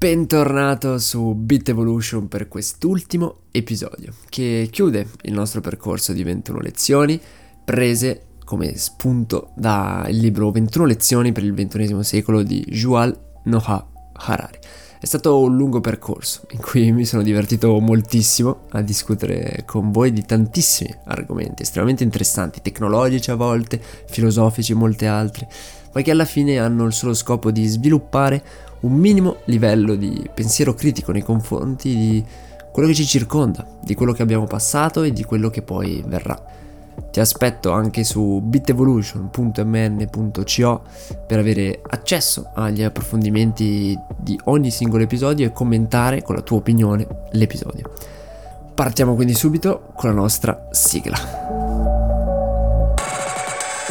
bentornato su Bit Evolution per quest'ultimo episodio che chiude il nostro percorso di 21 lezioni prese come spunto dal libro 21 lezioni per il XXI secolo di Yuval Noah Harari. È stato un lungo percorso in cui mi sono divertito moltissimo a discutere con voi di tantissimi argomenti estremamente interessanti, tecnologici a volte, filosofici molte altre, ma che alla fine hanno il solo scopo di sviluppare un minimo livello di pensiero critico nei confronti di quello che ci circonda, di quello che abbiamo passato e di quello che poi verrà. Ti aspetto anche su bitevolution.mn.co per avere accesso agli approfondimenti di ogni singolo episodio e commentare con la tua opinione l'episodio. Partiamo quindi subito con la nostra sigla.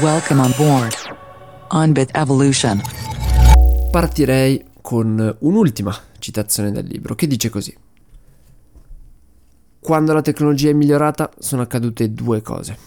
Welcome on board on Bit Evolution. Partirei con un'ultima citazione del libro che dice così. Quando la tecnologia è migliorata sono accadute due cose.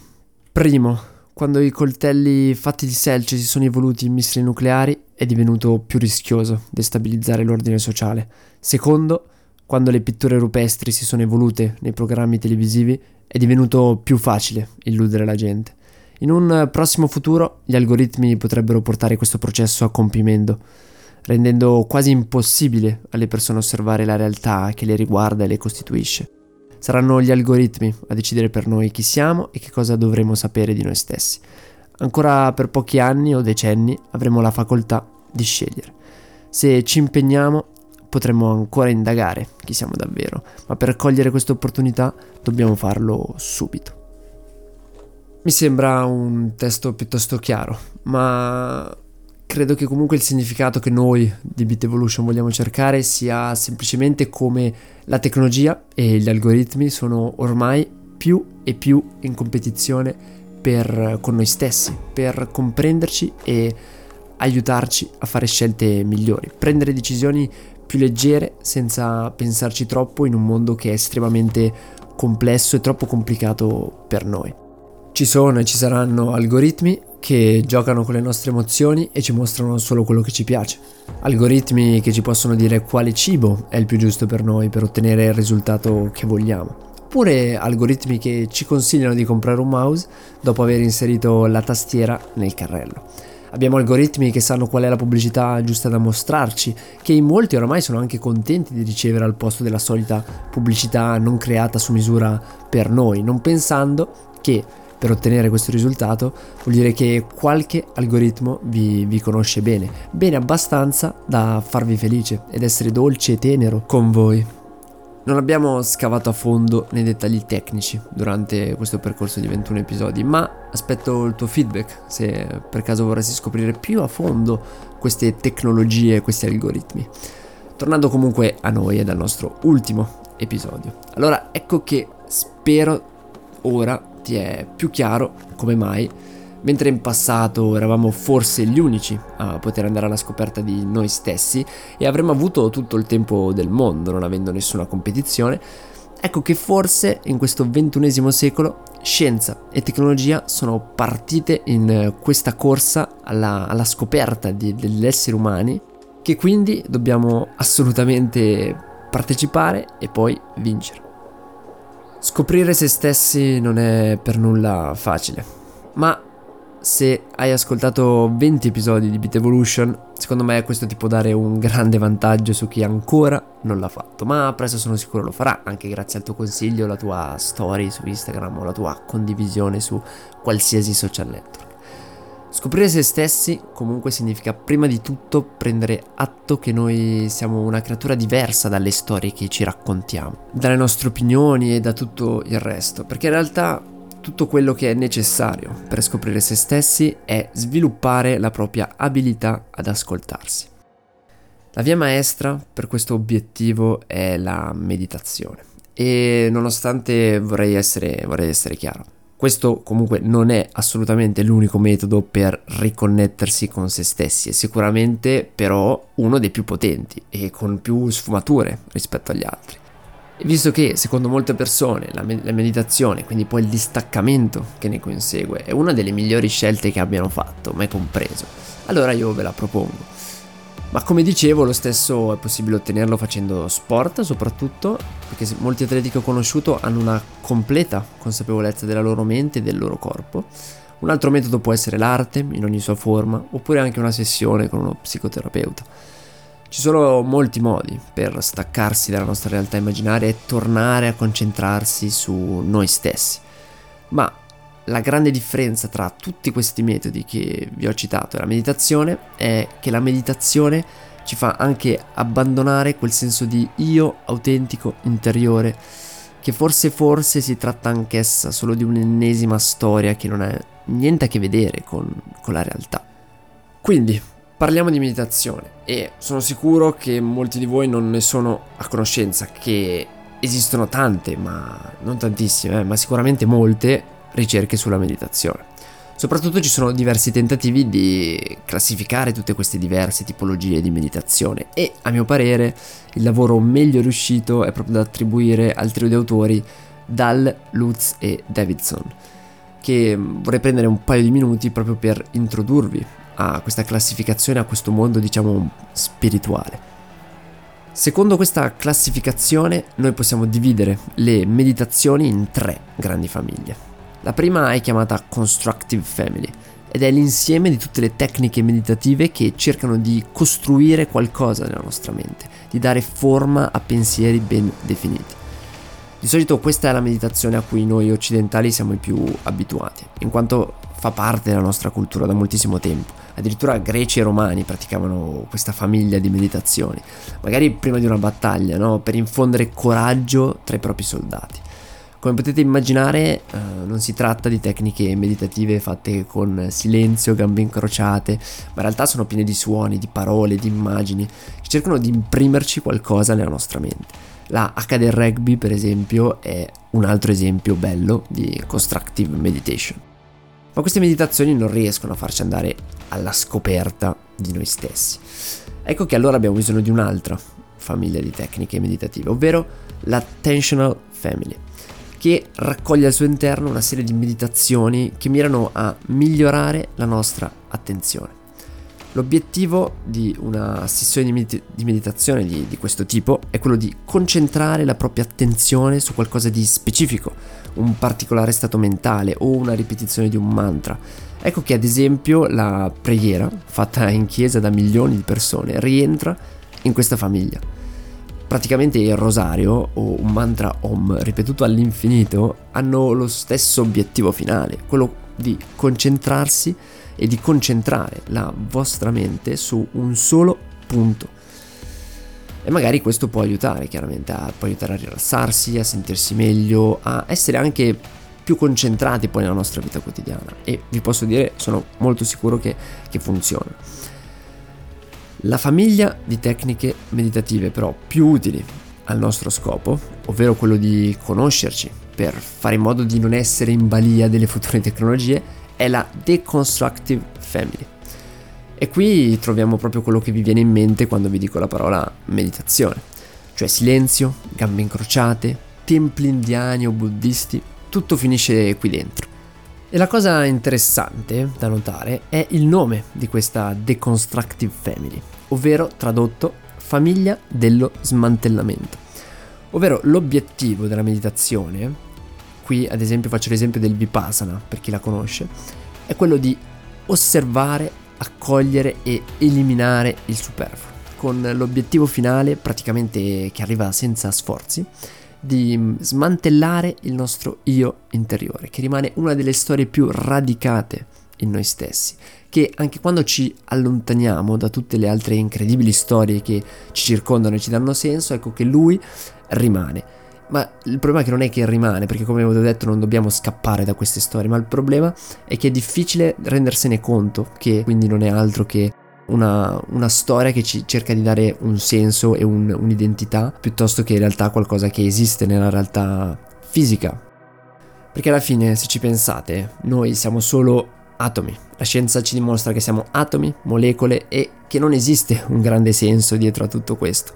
Primo, quando i coltelli fatti di selce si sono evoluti in missili nucleari è divenuto più rischioso destabilizzare l'ordine sociale. Secondo, quando le pitture rupestri si sono evolute nei programmi televisivi è divenuto più facile illudere la gente. In un prossimo futuro gli algoritmi potrebbero portare questo processo a compimento rendendo quasi impossibile alle persone osservare la realtà che le riguarda e le costituisce. Saranno gli algoritmi a decidere per noi chi siamo e che cosa dovremo sapere di noi stessi. Ancora per pochi anni o decenni avremo la facoltà di scegliere. Se ci impegniamo potremo ancora indagare chi siamo davvero, ma per cogliere questa opportunità dobbiamo farlo subito. Mi sembra un testo piuttosto chiaro, ma credo che comunque il significato che noi di Bit Evolution vogliamo cercare sia semplicemente come la tecnologia e gli algoritmi sono ormai più e più in competizione per, con noi stessi, per comprenderci e aiutarci a fare scelte migliori, prendere decisioni più leggere senza pensarci troppo in un mondo che è estremamente complesso e troppo complicato per noi. Ci sono e ci saranno algoritmi che giocano con le nostre emozioni e ci mostrano solo quello che ci piace. Algoritmi che ci possono dire quale cibo è il più giusto per noi per ottenere il risultato che vogliamo. Oppure algoritmi che ci consigliano di comprare un mouse dopo aver inserito la tastiera nel carrello. Abbiamo algoritmi che sanno qual è la pubblicità giusta da mostrarci, che in molti oramai sono anche contenti di ricevere al posto della solita pubblicità non creata su misura per noi, non pensando che per ottenere questo risultato vuol dire che qualche algoritmo vi, vi, conosce bene, bene abbastanza da farvi felice ed essere dolce e tenero con voi. Non abbiamo scavato a fondo nei dettagli tecnici durante questo percorso di 21 episodi, ma aspetto il tuo feedback se per caso vorresti scoprire più a fondo queste tecnologie, questi algoritmi. Tornando comunque a noi e al nostro ultimo episodio. Allora ecco che spero ora ti è più chiaro come mai, mentre in passato eravamo forse gli unici a poter andare alla scoperta di noi stessi e avremmo avuto tutto il tempo del mondo non avendo nessuna competizione, ecco che forse in questo ventunesimo secolo scienza e tecnologia sono partite in questa corsa alla, alla scoperta di, degli esseri umani che quindi dobbiamo assolutamente partecipare e poi vincere. Scoprire se stessi non è per nulla facile, ma se hai ascoltato 20 episodi di Beat Evolution, secondo me questo ti può dare un grande vantaggio su chi ancora non l'ha fatto, ma presto sono sicuro lo farà, anche grazie al tuo consiglio, la tua story su Instagram o la tua condivisione su qualsiasi social network. Scoprire se stessi comunque significa prima di tutto prendere atto che noi siamo una creatura diversa dalle storie che ci raccontiamo, dalle nostre opinioni e da tutto il resto, perché in realtà tutto quello che è necessario per scoprire se stessi è sviluppare la propria abilità ad ascoltarsi. La via maestra per questo obiettivo è la meditazione e nonostante vorrei essere, vorrei essere chiaro, questo comunque non è assolutamente l'unico metodo per riconnettersi con se stessi, è sicuramente però uno dei più potenti e con più sfumature rispetto agli altri. E visto che secondo molte persone la, me- la meditazione, quindi poi il distaccamento che ne consegue, è una delle migliori scelte che abbiano fatto, mai compreso, allora io ve la propongo. Ma come dicevo, lo stesso è possibile ottenerlo facendo sport, soprattutto perché molti atleti che ho conosciuto hanno una completa consapevolezza della loro mente e del loro corpo. Un altro metodo può essere l'arte in ogni sua forma, oppure anche una sessione con uno psicoterapeuta. Ci sono molti modi per staccarsi dalla nostra realtà immaginaria e tornare a concentrarsi su noi stessi. Ma la grande differenza tra tutti questi metodi che vi ho citato e la meditazione è che la meditazione ci fa anche abbandonare quel senso di io autentico interiore, che forse forse si tratta anch'essa solo di un'ennesima storia che non ha niente a che vedere con, con la realtà. Quindi, parliamo di meditazione e sono sicuro che molti di voi non ne sono a conoscenza, che esistono tante, ma non tantissime, eh, ma sicuramente molte ricerche sulla meditazione. Soprattutto ci sono diversi tentativi di classificare tutte queste diverse tipologie di meditazione e a mio parere il lavoro meglio riuscito è proprio da attribuire al trio di autori Dal, Lutz e Davidson, che vorrei prendere un paio di minuti proprio per introdurvi a questa classificazione, a questo mondo diciamo spirituale. Secondo questa classificazione noi possiamo dividere le meditazioni in tre grandi famiglie. La prima è chiamata Constructive Family ed è l'insieme di tutte le tecniche meditative che cercano di costruire qualcosa nella nostra mente, di dare forma a pensieri ben definiti. Di solito questa è la meditazione a cui noi occidentali siamo i più abituati, in quanto fa parte della nostra cultura da moltissimo tempo. Addirittura greci e romani praticavano questa famiglia di meditazioni, magari prima di una battaglia, no? per infondere coraggio tra i propri soldati. Come potete immaginare eh, non si tratta di tecniche meditative fatte con silenzio, gambe incrociate, ma in realtà sono piene di suoni, di parole, di immagini che cercano di imprimerci qualcosa nella nostra mente. La H del rugby, per esempio, è un altro esempio bello di constructive meditation. Ma queste meditazioni non riescono a farci andare alla scoperta di noi stessi. Ecco che allora abbiamo bisogno di un'altra famiglia di tecniche meditative, ovvero l'attentional family che raccoglie al suo interno una serie di meditazioni che mirano a migliorare la nostra attenzione. L'obiettivo di una sessione di, med- di meditazione di, di questo tipo è quello di concentrare la propria attenzione su qualcosa di specifico, un particolare stato mentale o una ripetizione di un mantra. Ecco che ad esempio la preghiera, fatta in chiesa da milioni di persone, rientra in questa famiglia praticamente il rosario o un mantra om ripetuto all'infinito hanno lo stesso obiettivo finale, quello di concentrarsi e di concentrare la vostra mente su un solo punto. E magari questo può aiutare, chiaramente, a, può aiutare a rilassarsi, a sentirsi meglio, a essere anche più concentrati poi nella nostra vita quotidiana. E vi posso dire, sono molto sicuro che, che funziona. La famiglia di tecniche meditative però più utili al nostro scopo, ovvero quello di conoscerci per fare in modo di non essere in balia delle future tecnologie, è la Deconstructive Family. E qui troviamo proprio quello che vi viene in mente quando vi dico la parola meditazione, cioè silenzio, gambe incrociate, templi indiani o buddisti, tutto finisce qui dentro. E la cosa interessante da notare è il nome di questa Deconstructive Family, ovvero tradotto famiglia dello smantellamento. Ovvero l'obiettivo della meditazione, qui ad esempio faccio l'esempio del Vipassana per chi la conosce, è quello di osservare, accogliere e eliminare il superfluo, con l'obiettivo finale praticamente che arriva senza sforzi di smantellare il nostro io interiore, che rimane una delle storie più radicate in noi stessi, che anche quando ci allontaniamo da tutte le altre incredibili storie che ci circondano e ci danno senso, ecco che lui rimane. Ma il problema è che non è che rimane, perché come avevo detto non dobbiamo scappare da queste storie, ma il problema è che è difficile rendersene conto, che quindi non è altro che una, una, storia che ci cerca di dare un senso e un, un'identità piuttosto che in realtà qualcosa che esiste nella realtà fisica. Perché alla fine, se ci pensate, noi siamo solo atomi. La scienza ci dimostra che siamo atomi, molecole e che non esiste un grande senso dietro a tutto questo.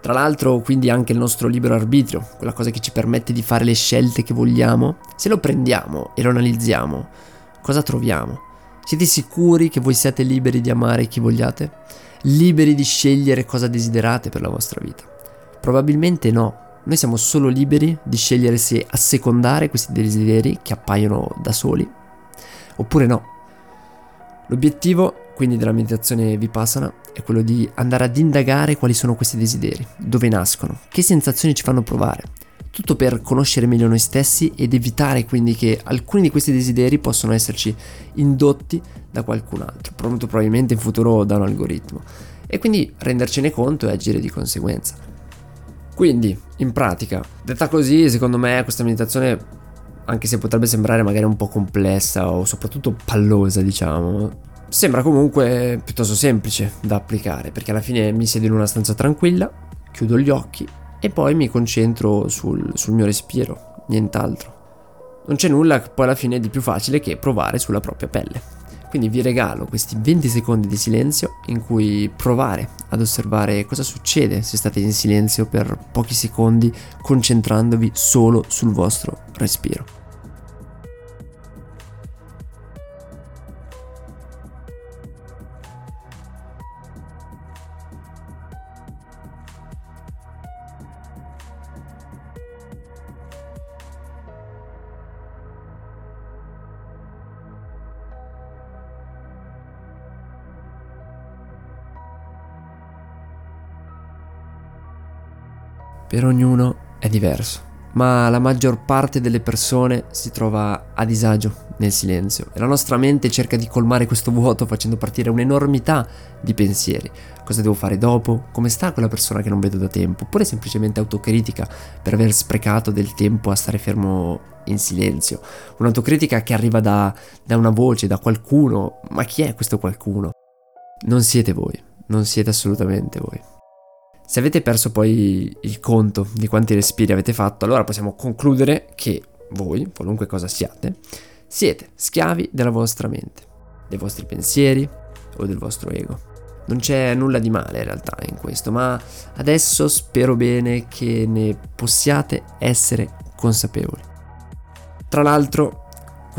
Tra l'altro, quindi anche il nostro libero arbitrio, quella cosa che ci permette di fare le scelte che vogliamo, se lo prendiamo e lo analizziamo, cosa troviamo? Siete sicuri che voi siate liberi di amare chi vogliate? liberi di scegliere cosa desiderate per la vostra vita? Probabilmente no. Noi siamo solo liberi di scegliere se assecondare questi desideri che appaiono da soli oppure no. L'obiettivo quindi della meditazione vipassana è quello di andare ad indagare quali sono questi desideri, dove nascono, che sensazioni ci fanno provare. Tutto per conoscere meglio noi stessi ed evitare quindi che alcuni di questi desideri possano esserci indotti da qualcun altro, molto probabilmente in futuro da un algoritmo. E quindi rendercene conto e agire di conseguenza. Quindi, in pratica, detta così, secondo me questa meditazione, anche se potrebbe sembrare magari un po' complessa o soprattutto pallosa, diciamo, Sembra comunque piuttosto semplice da applicare perché alla fine mi siedo in una stanza tranquilla, chiudo gli occhi e poi mi concentro sul, sul mio respiro, nient'altro. Non c'è nulla poi alla fine di più facile che provare sulla propria pelle. Quindi vi regalo questi 20 secondi di silenzio in cui provare ad osservare cosa succede se state in silenzio per pochi secondi concentrandovi solo sul vostro respiro. Per ognuno è diverso, ma la maggior parte delle persone si trova a disagio nel silenzio e la nostra mente cerca di colmare questo vuoto facendo partire un'enormità di pensieri. Cosa devo fare dopo? Come sta quella persona che non vedo da tempo? Oppure semplicemente autocritica per aver sprecato del tempo a stare fermo in silenzio. Un'autocritica che arriva da, da una voce, da qualcuno. Ma chi è questo qualcuno? Non siete voi, non siete assolutamente voi. Se avete perso poi il conto di quanti respiri avete fatto, allora possiamo concludere che voi, qualunque cosa siate, siete schiavi della vostra mente, dei vostri pensieri o del vostro ego. Non c'è nulla di male in realtà in questo, ma adesso spero bene che ne possiate essere consapevoli. Tra l'altro,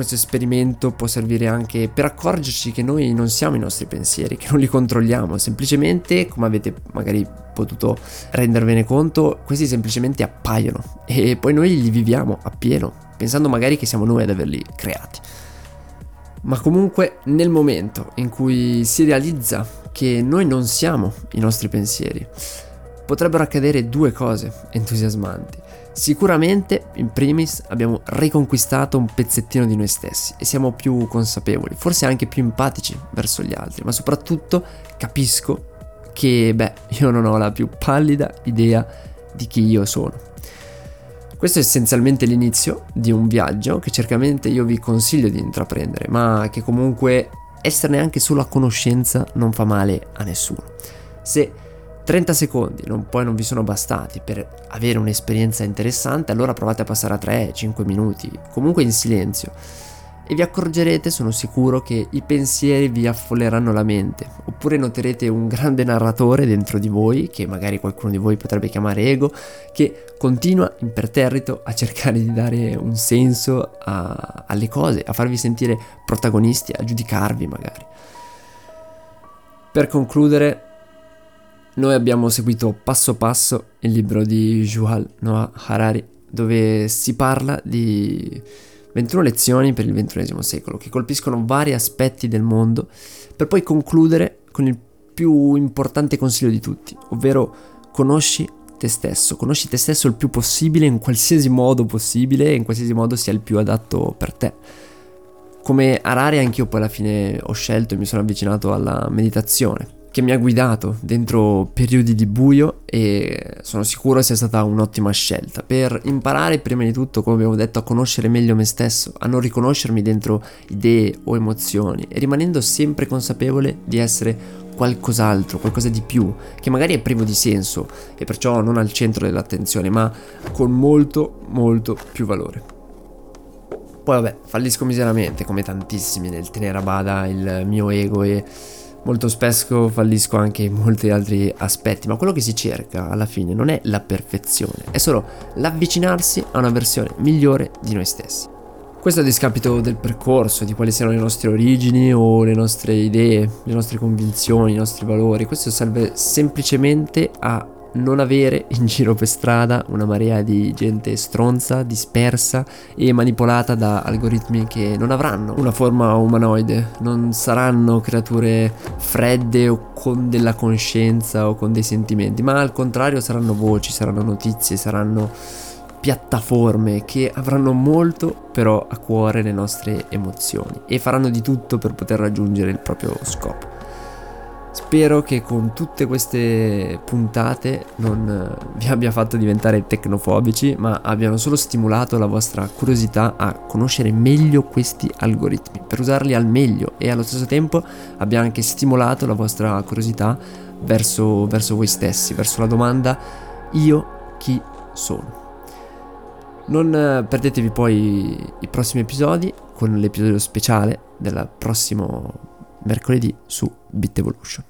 questo esperimento può servire anche per accorgerci che noi non siamo i nostri pensieri, che non li controlliamo, semplicemente, come avete magari potuto rendervene conto, questi semplicemente appaiono e poi noi li viviamo appieno, pensando magari che siamo noi ad averli creati. Ma comunque nel momento in cui si realizza che noi non siamo i nostri pensieri, potrebbero accadere due cose entusiasmanti. Sicuramente, in primis, abbiamo riconquistato un pezzettino di noi stessi e siamo più consapevoli, forse anche più empatici verso gli altri, ma soprattutto capisco che, beh, io non ho la più pallida idea di chi io sono. Questo è essenzialmente l'inizio di un viaggio che certamente io vi consiglio di intraprendere, ma che comunque esserne anche solo a conoscenza non fa male a nessuno. Se 30 secondi non, poi non vi sono bastati per avere un'esperienza interessante, allora provate a passare a 3-5 minuti, comunque in silenzio e vi accorgerete, sono sicuro, che i pensieri vi affolleranno la mente, oppure noterete un grande narratore dentro di voi, che magari qualcuno di voi potrebbe chiamare ego, che continua imperterrito a cercare di dare un senso a, alle cose, a farvi sentire protagonisti, a giudicarvi magari. Per concludere, noi abbiamo seguito passo passo il libro di Yuval Noah Harari, dove si parla di 21 lezioni per il XXI secolo che colpiscono vari aspetti del mondo per poi concludere con il più importante consiglio di tutti, ovvero conosci te stesso, conosci te stesso il più possibile in qualsiasi modo possibile in qualsiasi modo sia il più adatto per te. Come Arare anch'io poi alla fine ho scelto e mi sono avvicinato alla meditazione che mi ha guidato dentro periodi di buio e sono sicuro sia stata un'ottima scelta per imparare prima di tutto, come abbiamo detto, a conoscere meglio me stesso, a non riconoscermi dentro idee o emozioni e rimanendo sempre consapevole di essere qualcos'altro, qualcosa di più, che magari è privo di senso e perciò non al centro dell'attenzione, ma con molto molto più valore. Poi vabbè, fallisco miseramente come tantissimi nel tenere a bada il mio ego e molto spesso fallisco anche in molti altri aspetti, ma quello che si cerca alla fine non è la perfezione, è solo l'avvicinarsi a una versione migliore di noi stessi. Questo a discapito del percorso, di quali siano le nostre origini o le nostre idee, le nostre convinzioni, i nostri valori. Questo serve semplicemente a non avere in giro per strada una marea di gente stronza, dispersa e manipolata da algoritmi che non avranno una forma umanoide, non saranno creature fredde o con della coscienza o con dei sentimenti, ma al contrario saranno voci, saranno notizie, saranno piattaforme che avranno molto però a cuore le nostre emozioni e faranno di tutto per poter raggiungere il proprio scopo. Spero che con tutte queste puntate non eh, vi abbia fatto diventare tecnofobici, ma abbiano solo stimolato la vostra curiosità a conoscere meglio questi algoritmi, per usarli al meglio e allo stesso tempo abbia anche stimolato la vostra curiosità verso, verso voi stessi, verso la domanda io chi sono. Non eh, perdetevi poi i prossimi episodi con l'episodio speciale del prossimo mercoledì su Bit Evolution.